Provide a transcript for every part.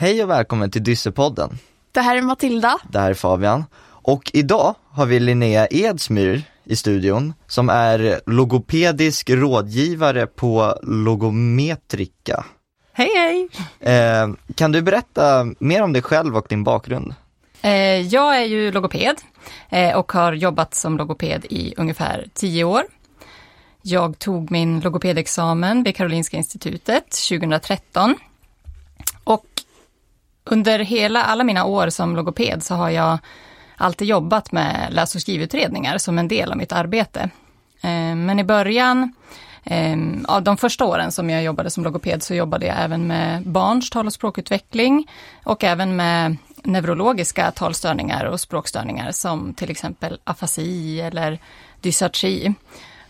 Hej och välkommen till Dyssepodden. Det här är Matilda. Det här är Fabian. Och idag har vi Linnea Edsmyr i studion som är logopedisk rådgivare på Logometrika. Hej hej! Eh, kan du berätta mer om dig själv och din bakgrund? Eh, jag är ju logoped eh, och har jobbat som logoped i ungefär tio år. Jag tog min logopedexamen vid Karolinska institutet 2013. Under hela, alla mina år som logoped så har jag alltid jobbat med läs och skrivutredningar som en del av mitt arbete. Eh, men i början, ehm, av de första åren som jag jobbade som logoped så jobbade jag även med barns tal och språkutveckling och även med neurologiska talstörningar och språkstörningar som till exempel afasi eller dysartri.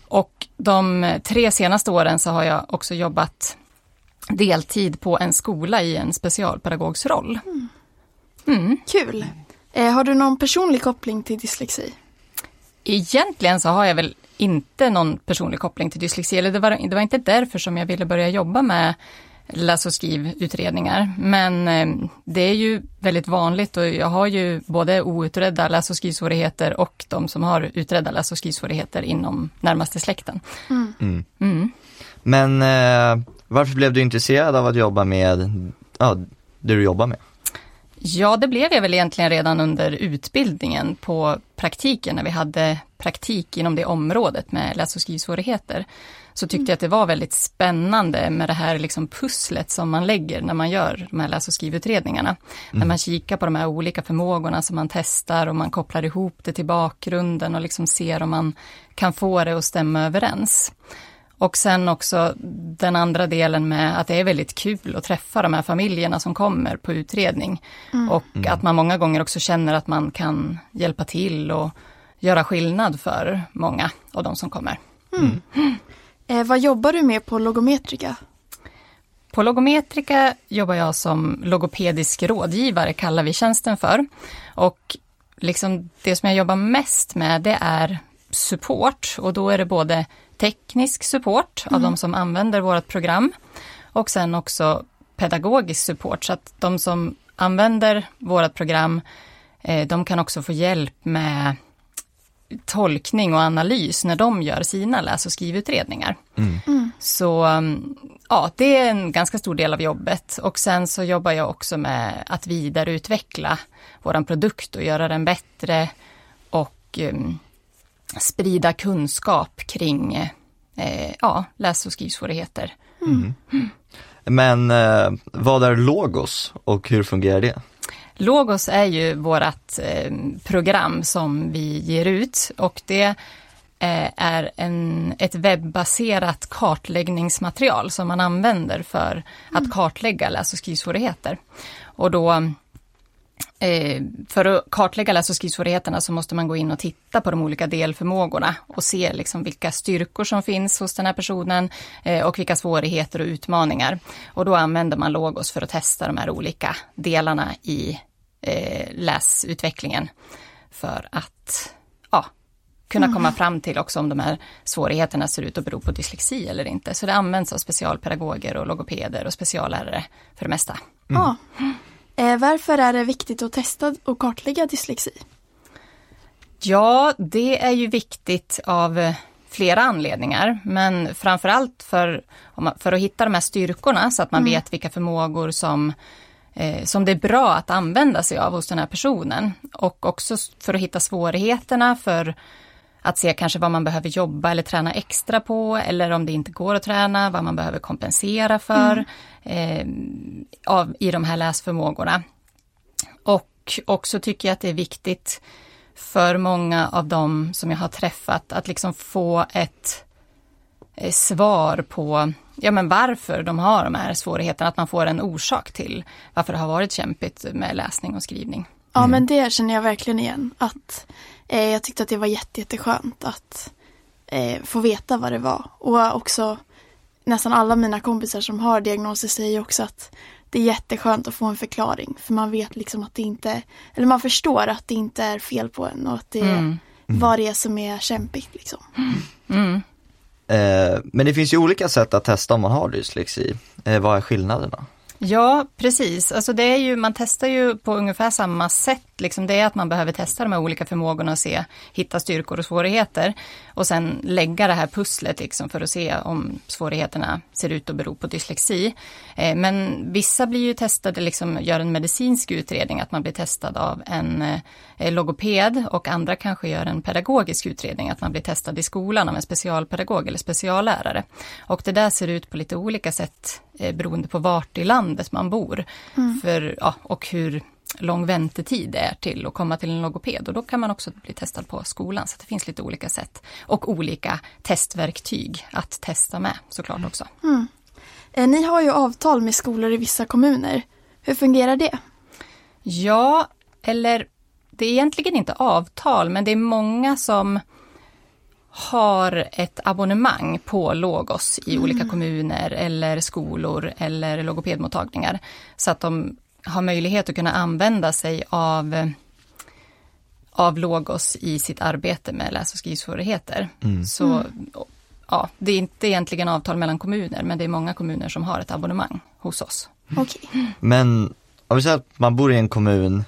Och de tre senaste åren så har jag också jobbat deltid på en skola i en specialpedagogsroll. Mm. Mm. Kul! Eh, har du någon personlig koppling till dyslexi? Egentligen så har jag väl inte någon personlig koppling till dyslexi, eller det var, det var inte därför som jag ville börja jobba med läs och skrivutredningar. Men eh, det är ju väldigt vanligt och jag har ju både outredda läs och skrivsvårigheter och de som har utredda läs och skrivsvårigheter inom närmaste släkten. Mm. Mm. Mm. Men eh, varför blev du intresserad av att jobba med ja, det du jobbar med? Ja, det blev jag väl egentligen redan under utbildningen på praktiken, när vi hade praktik inom det området med läs och skrivsvårigheter. Så tyckte mm. jag att det var väldigt spännande med det här liksom pusslet som man lägger när man gör de här läs och skrivutredningarna. Mm. När man kikar på de här olika förmågorna som man testar och man kopplar ihop det till bakgrunden och liksom ser om man kan få det att stämma överens. Och sen också den andra delen med att det är väldigt kul att träffa de här familjerna som kommer på utredning. Mm. Och mm. att man många gånger också känner att man kan hjälpa till och göra skillnad för många av de som kommer. Mm. Eh, vad jobbar du med på Logometrika? På Logometrika jobbar jag som logopedisk rådgivare, kallar vi tjänsten för. Och liksom det som jag jobbar mest med det är support och då är det både teknisk support mm. av de som använder vårt program och sen också pedagogisk support så att de som använder vårt program eh, de kan också få hjälp med tolkning och analys när de gör sina läs och skrivutredningar. Mm. Mm. Så ja, det är en ganska stor del av jobbet och sen så jobbar jag också med att vidareutveckla våran produkt och göra den bättre och um, sprida kunskap kring eh, ja, läs och skrivsvårigheter. Mm. Mm. Men eh, vad är Logos och hur fungerar det? Logos är ju vårt eh, program som vi ger ut och det eh, är en, ett webbaserat kartläggningsmaterial som man använder för att mm. kartlägga läs och skrivsvårigheter. Och då för att kartlägga läs och skrivsvårigheterna så måste man gå in och titta på de olika delförmågorna och se liksom vilka styrkor som finns hos den här personen eh, och vilka svårigheter och utmaningar. Och då använder man Logos för att testa de här olika delarna i eh, läsutvecklingen för att ja, kunna mm. komma fram till också om de här svårigheterna ser ut att bero på dyslexi eller inte. Så det används av specialpedagoger och logopeder och speciallärare för det mesta. Mm. Eh, varför är det viktigt att testa och kartlägga dyslexi? Ja, det är ju viktigt av eh, flera anledningar, men framförallt för, för att hitta de här styrkorna så att man mm. vet vilka förmågor som, eh, som det är bra att använda sig av hos den här personen. Och också för att hitta svårigheterna för att se kanske vad man behöver jobba eller träna extra på eller om det inte går att träna, vad man behöver kompensera för mm. eh, av, i de här läsförmågorna. Och också tycker jag att det är viktigt för många av dem som jag har träffat att liksom få ett eh, svar på ja, men varför de har de här svårigheterna, att man får en orsak till varför det har varit kämpigt med läsning och skrivning. Ja mm. men det känner jag verkligen igen. Att eh, Jag tyckte att det var jätte, jätteskönt att eh, få veta vad det var. Och också nästan alla mina kompisar som har diagnoser säger också att det är jätteskönt att få en förklaring. För man vet liksom att det inte, eller man förstår att det inte är fel på en och att det är mm. vad det är som är kämpigt. Liksom. Mm. Eh, men det finns ju olika sätt att testa om man har dyslexi. Eh, vad är skillnaderna? Ja, precis. Alltså det är ju, man testar ju på ungefär samma sätt. Liksom det är att man behöver testa de här olika förmågorna och se, hitta styrkor och svårigheter. Och sen lägga det här pusslet liksom för att se om svårigheterna ser ut att bero på dyslexi. Eh, men vissa blir ju testade, liksom gör en medicinsk utredning, att man blir testad av en eh, logoped och andra kanske gör en pedagogisk utredning, att man blir testad i skolan av en specialpedagog eller speciallärare. Och det där ser ut på lite olika sätt eh, beroende på vart i landet man bor. Mm. För, ja, och hur lång väntetid det är till att komma till en logoped och då kan man också bli testad på skolan. Så det finns lite olika sätt och olika testverktyg att testa med såklart också. Mm. Eh, ni har ju avtal med skolor i vissa kommuner. Hur fungerar det? Ja, eller det är egentligen inte avtal, men det är många som har ett abonnemang på Logos i mm. olika kommuner eller skolor eller logopedmottagningar. Så att de har möjlighet att kunna använda sig av, av Logos i sitt arbete med läs och skrivsvårigheter. Mm. Så mm. ja, det är inte egentligen avtal mellan kommuner, men det är många kommuner som har ett abonnemang hos oss. Okay. Men om vi säger att man bor i en kommun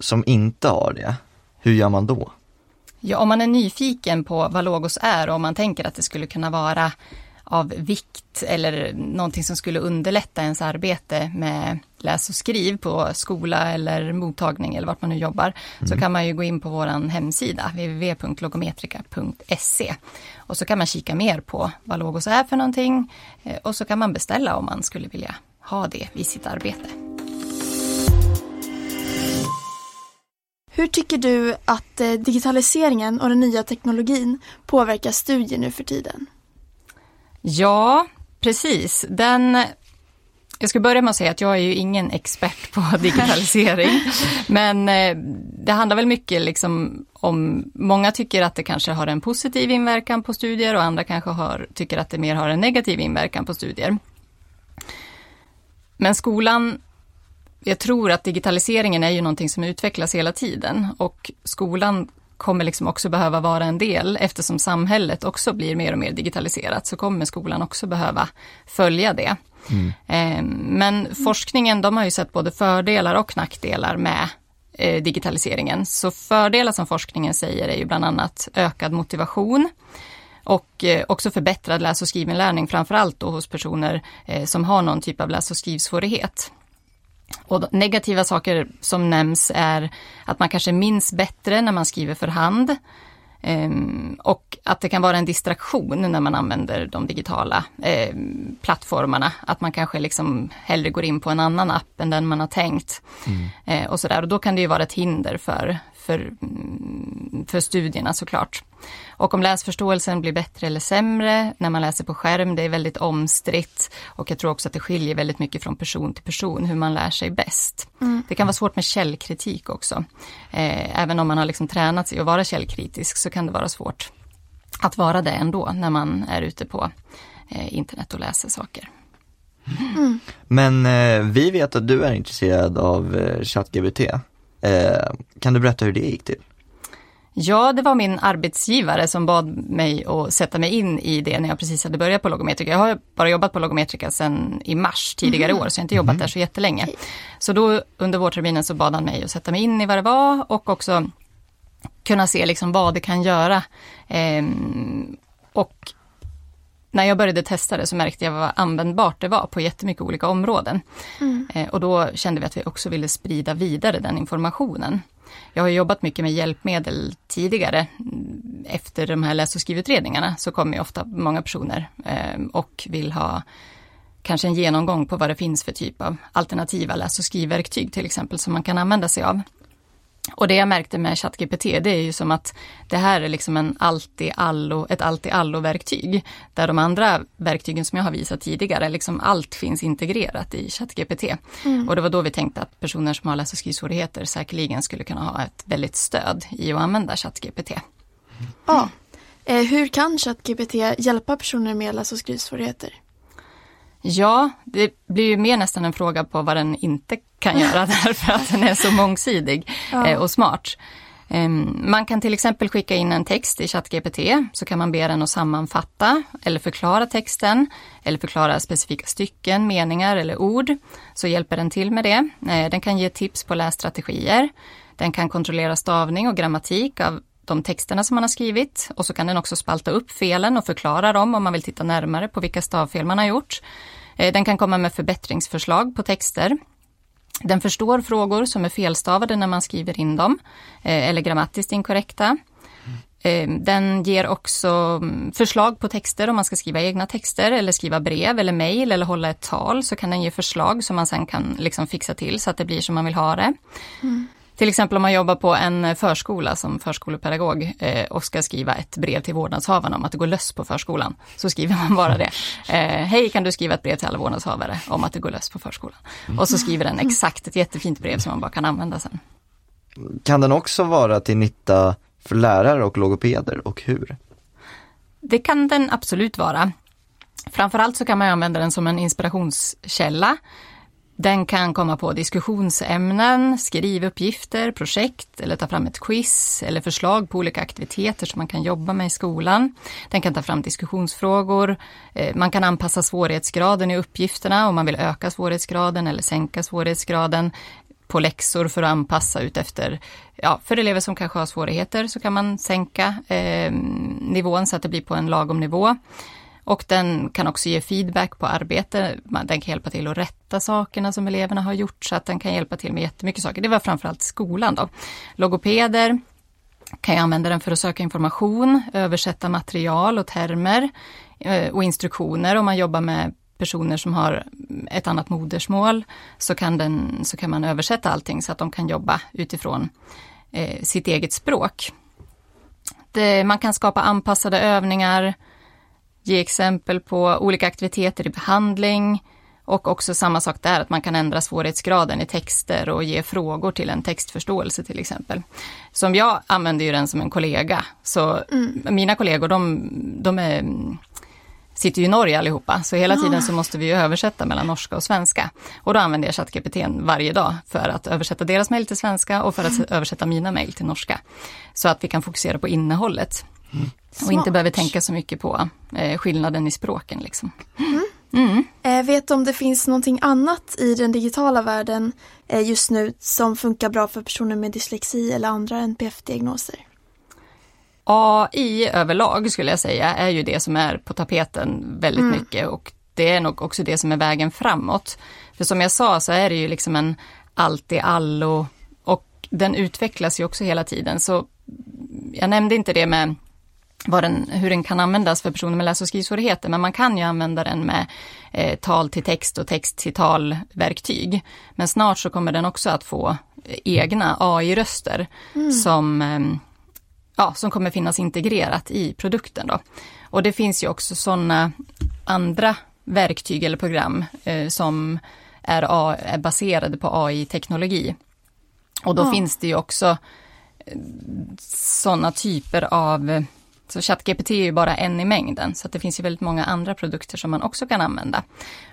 som inte har det, hur gör man då? Ja, om man är nyfiken på vad Logos är och om man tänker att det skulle kunna vara av vikt eller någonting som skulle underlätta ens arbete med läs och skriv på skola eller mottagning eller vart man nu jobbar, mm. så kan man ju gå in på vår hemsida www.logometrika.se och så kan man kika mer på vad Logos är för någonting eh, och så kan man beställa om man skulle vilja ha det i sitt arbete. Hur tycker du att eh, digitaliseringen och den nya teknologin påverkar studier nu för tiden? Ja, precis. Den, jag ska börja med att säga att jag är ju ingen expert på digitalisering. men eh, det handlar väl mycket liksom om, många tycker att det kanske har en positiv inverkan på studier och andra kanske har, tycker att det mer har en negativ inverkan på studier. Men skolan jag tror att digitaliseringen är ju någonting som utvecklas hela tiden och skolan kommer liksom också behöva vara en del eftersom samhället också blir mer och mer digitaliserat så kommer skolan också behöva följa det. Mm. Ehm, men forskningen de har ju sett både fördelar och nackdelar med eh, digitaliseringen. Så fördelar som forskningen säger är ju bland annat ökad motivation och eh, också förbättrad läs och skrivinlärning, framförallt då hos personer eh, som har någon typ av läs och skrivsvårighet. Och negativa saker som nämns är att man kanske minns bättre när man skriver för hand. Um, och att det kan vara en distraktion när man använder de digitala eh, plattformarna. Att man kanske liksom hellre går in på en annan app än den man har tänkt. Mm. Eh, och sådär. Och då kan det ju vara ett hinder för, för, mm, för studierna såklart. Och om läsförståelsen blir bättre eller sämre när man läser på skärm, det är väldigt omstritt. Och jag tror också att det skiljer väldigt mycket från person till person hur man lär sig bäst. Mm. Det kan vara svårt med källkritik också. Eh, även om man har liksom tränat sig att vara källkritisk så kan det vara svårt att vara det ändå när man är ute på eh, internet och läser saker. Mm. Men eh, vi vet att du är intresserad av eh, ChatGPT. Eh, kan du berätta hur det gick till? Ja, det var min arbetsgivare som bad mig att sätta mig in i det när jag precis hade börjat på Logometrika. Jag har bara jobbat på Logometrika sedan i mars tidigare mm. år, så jag har inte jobbat mm. där så jättelänge. Så då under vårterminen så bad han mig att sätta mig in i vad det var och också kunna se liksom vad det kan göra. Ehm, och när jag började testa det så märkte jag vad användbart det var på jättemycket olika områden. Mm. Eh, och då kände vi att vi också ville sprida vidare den informationen. Jag har jobbat mycket med hjälpmedel tidigare. Efter de här läs och skrivutredningarna så kommer ofta många personer eh, och vill ha kanske en genomgång på vad det finns för typ av alternativa läs och skrivverktyg till exempel som man kan använda sig av. Och det jag märkte med ChatGPT, det är ju som att det här är liksom en allt-i-allo, ett allt-i-allo-verktyg. Där de andra verktygen som jag har visat tidigare, liksom allt finns integrerat i ChatGPT. Mm. Och det var då vi tänkte att personer som har läs och skrivsvårigheter säkerligen skulle kunna ha ett väldigt stöd i att använda ChatGPT. Ja. Eh, hur kan ChatGPT hjälpa personer med läs och skrivsvårigheter? Ja, det blir ju mer nästan en fråga på vad den inte kan göra därför att den är så mångsidig ja. Eh, och smart. Ehm, man kan till exempel skicka in en text i ChatGPT, så kan man be den att sammanfatta eller förklara texten, eller förklara specifika stycken, meningar eller ord, så hjälper den till med det. Eh, den kan ge tips på lässtrategier. Den kan kontrollera stavning och grammatik av de texterna som man har skrivit och så kan den också spalta upp felen och förklara dem om man vill titta närmare på vilka stavfel man har gjort. Eh, den kan komma med förbättringsförslag på texter. Den förstår frågor som är felstavade när man skriver in dem eh, eller grammatiskt inkorrekta. Eh, den ger också mm, förslag på texter om man ska skriva egna texter eller skriva brev eller mejl eller hålla ett tal så kan den ge förslag som man sen kan liksom fixa till så att det blir som man vill ha det. Mm. Till exempel om man jobbar på en förskola som förskolepedagog eh, och ska skriva ett brev till vårdnadshavarna om att det går löss på förskolan. Så skriver man bara det. Eh, Hej, kan du skriva ett brev till alla vårdnadshavare om att det går löss på förskolan? Och så skriver den exakt ett jättefint brev som man bara kan använda sen. Kan den också vara till nytta för lärare och logopeder och hur? Det kan den absolut vara. Framförallt så kan man använda den som en inspirationskälla den kan komma på diskussionsämnen, skrivuppgifter, projekt eller ta fram ett quiz eller förslag på olika aktiviteter som man kan jobba med i skolan. Den kan ta fram diskussionsfrågor. Eh, man kan anpassa svårighetsgraden i uppgifterna om man vill öka svårighetsgraden eller sänka svårighetsgraden på läxor för att anpassa ut efter, ja, för elever som kanske har svårigheter så kan man sänka eh, nivån så att det blir på en lagom nivå. Och den kan också ge feedback på arbete. Den kan hjälpa till att rätta sakerna som eleverna har gjort så att den kan hjälpa till med jättemycket saker. Det var framförallt skolan då. Logopeder kan jag använda den för att söka information, översätta material och termer eh, och instruktioner om man jobbar med personer som har ett annat modersmål så kan, den, så kan man översätta allting så att de kan jobba utifrån eh, sitt eget språk. Det, man kan skapa anpassade övningar, ge exempel på olika aktiviteter i behandling och också samma sak där, att man kan ändra svårighetsgraden i texter och ge frågor till en textförståelse till exempel. Som jag använder ju den som en kollega, så mm. mina kollegor de, de är, sitter ju i Norge allihopa, så hela tiden så måste vi ju översätta mellan norska och svenska. Och då använder jag ChatGPT varje dag för att översätta deras mejl till svenska och för att översätta mina mejl till norska. Så att vi kan fokusera på innehållet. Mm. Och inte behöver tänka så mycket på eh, skillnaden i språken. Liksom. Mm. Mm. Eh, vet du om det finns någonting annat i den digitala världen eh, just nu som funkar bra för personer med dyslexi eller andra NPF-diagnoser? AI överlag skulle jag säga är ju det som är på tapeten väldigt mm. mycket och det är nog också det som är vägen framåt. För som jag sa så är det ju liksom en allt i allo och den utvecklas ju också hela tiden. Så jag nämnde inte det med den, hur den kan användas för personer med läs och skrivsvårigheter, men man kan ju använda den med eh, tal till text och text till tal-verktyg. Men snart så kommer den också att få eh, egna AI-röster mm. som, eh, ja, som kommer finnas integrerat i produkten. Då. Och det finns ju också sådana andra verktyg eller program eh, som är, är, baserade på AI-teknologi. Och då ja. finns det ju också eh, sådana typer av så ChatGPT är ju bara en i mängden, så det finns ju väldigt många andra produkter som man också kan använda.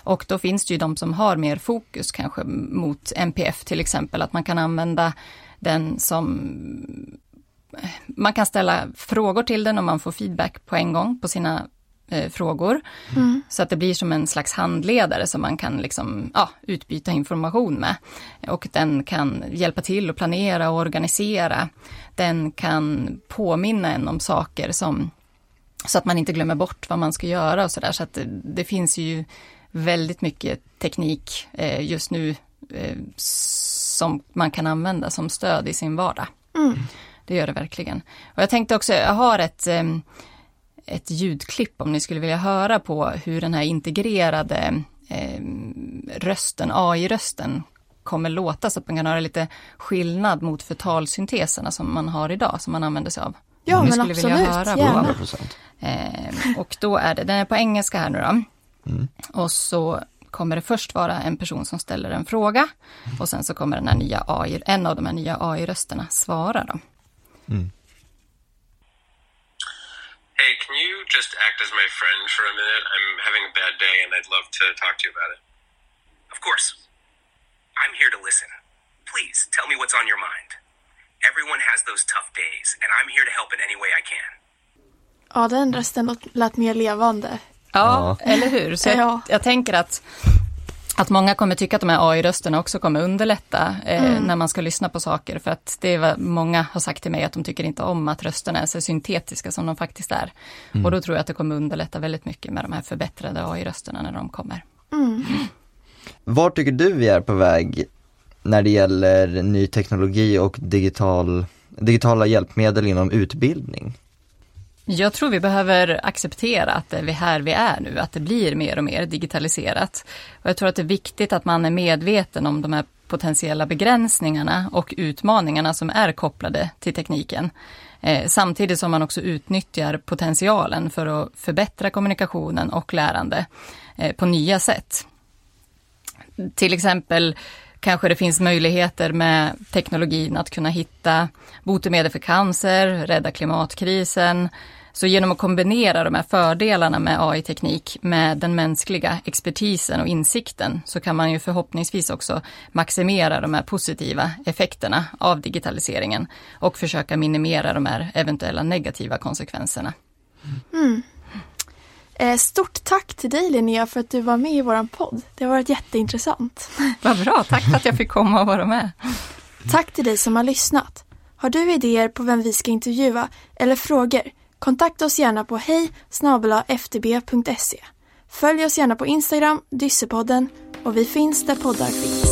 Och då finns det ju de som har mer fokus kanske mot NPF till exempel, att man kan använda den som eh, man kan ställa frågor till den och man får feedback på en gång på sina eh, frågor. Mm. Så att det blir som en slags handledare som man kan liksom, ja, utbyta information med. Och den kan hjälpa till att planera och organisera. Den kan påminna en om saker som så att man inte glömmer bort vad man ska göra och sådär. Så att det, det, finns ju väldigt mycket teknik eh, just nu eh, som man kan använda som stöd i sin vardag. Mm. Det gör det verkligen. Och jag tänkte också, jag har ett eh, ett ljudklipp om ni skulle vilja höra på hur den här integrerade eh, rösten, AI-rösten, kommer låta så att man kan höra lite skillnad mot förtalsynteserna som man har idag, som man använder sig av. Ja, men absolut, gärna. Eh, och då är det, den är på engelska här nu då. Mm. Och så kommer det först vara en person som ställer en fråga och sen så kommer den här nya AI, en av de här nya AI-rösterna svara då. Mm. Hey, can you just act as my friend for a minute? I'm having a bad day and I'd love to talk to you about it. Of course. I'm here to listen. Please tell me what's on your mind. Everyone has those tough days, and I'm here to help in any way I can. Ja, den rösten lät mer levande. Ja, eller hur? Så jag, Ja. jag tänker att, att många kommer tycka att de här AI-rösterna också kommer underlätta eh, när man ska lyssna på saker. För att det är vad många har sagt till mig att de tycker inte om att rösterna är så syntetiska som de faktiskt är. Och då tror jag att det kommer underlätta väldigt mycket med de här förbättrade AI-rösterna när de kommer. Var tycker du vi är på väg när det gäller ny teknologi och digital, digitala hjälpmedel inom utbildning? Jag tror vi behöver acceptera att det är här vi är nu, att det blir mer och mer digitaliserat. Och jag tror att det är viktigt att man är medveten om de här potentiella begränsningarna och utmaningarna som är kopplade till tekniken. Eh, samtidigt som man också utnyttjar potentialen för att förbättra kommunikationen och lärande eh, på nya sätt. Till exempel kanske det finns möjligheter med teknologin att kunna hitta botemedel för cancer, rädda klimatkrisen. Så genom att kombinera de här fördelarna med AI-teknik med den mänskliga expertisen och insikten så kan man ju förhoppningsvis också maximera de här positiva effekterna av digitaliseringen och försöka minimera de här eventuella negativa konsekvenserna. Eh, Stort tack till dig Linnea för att du var med i våran podd. Det har varit jätteintressant. Vad bra, tack för att jag fick komma och vara med. Tack till dig som har lyssnat. Har du idéer på vem vi ska intervjua eller frågor? Kontakta oss gärna på hej ftb.se. Följ oss gärna på Instagram, Dyssepodden och vi finns där poddar finns.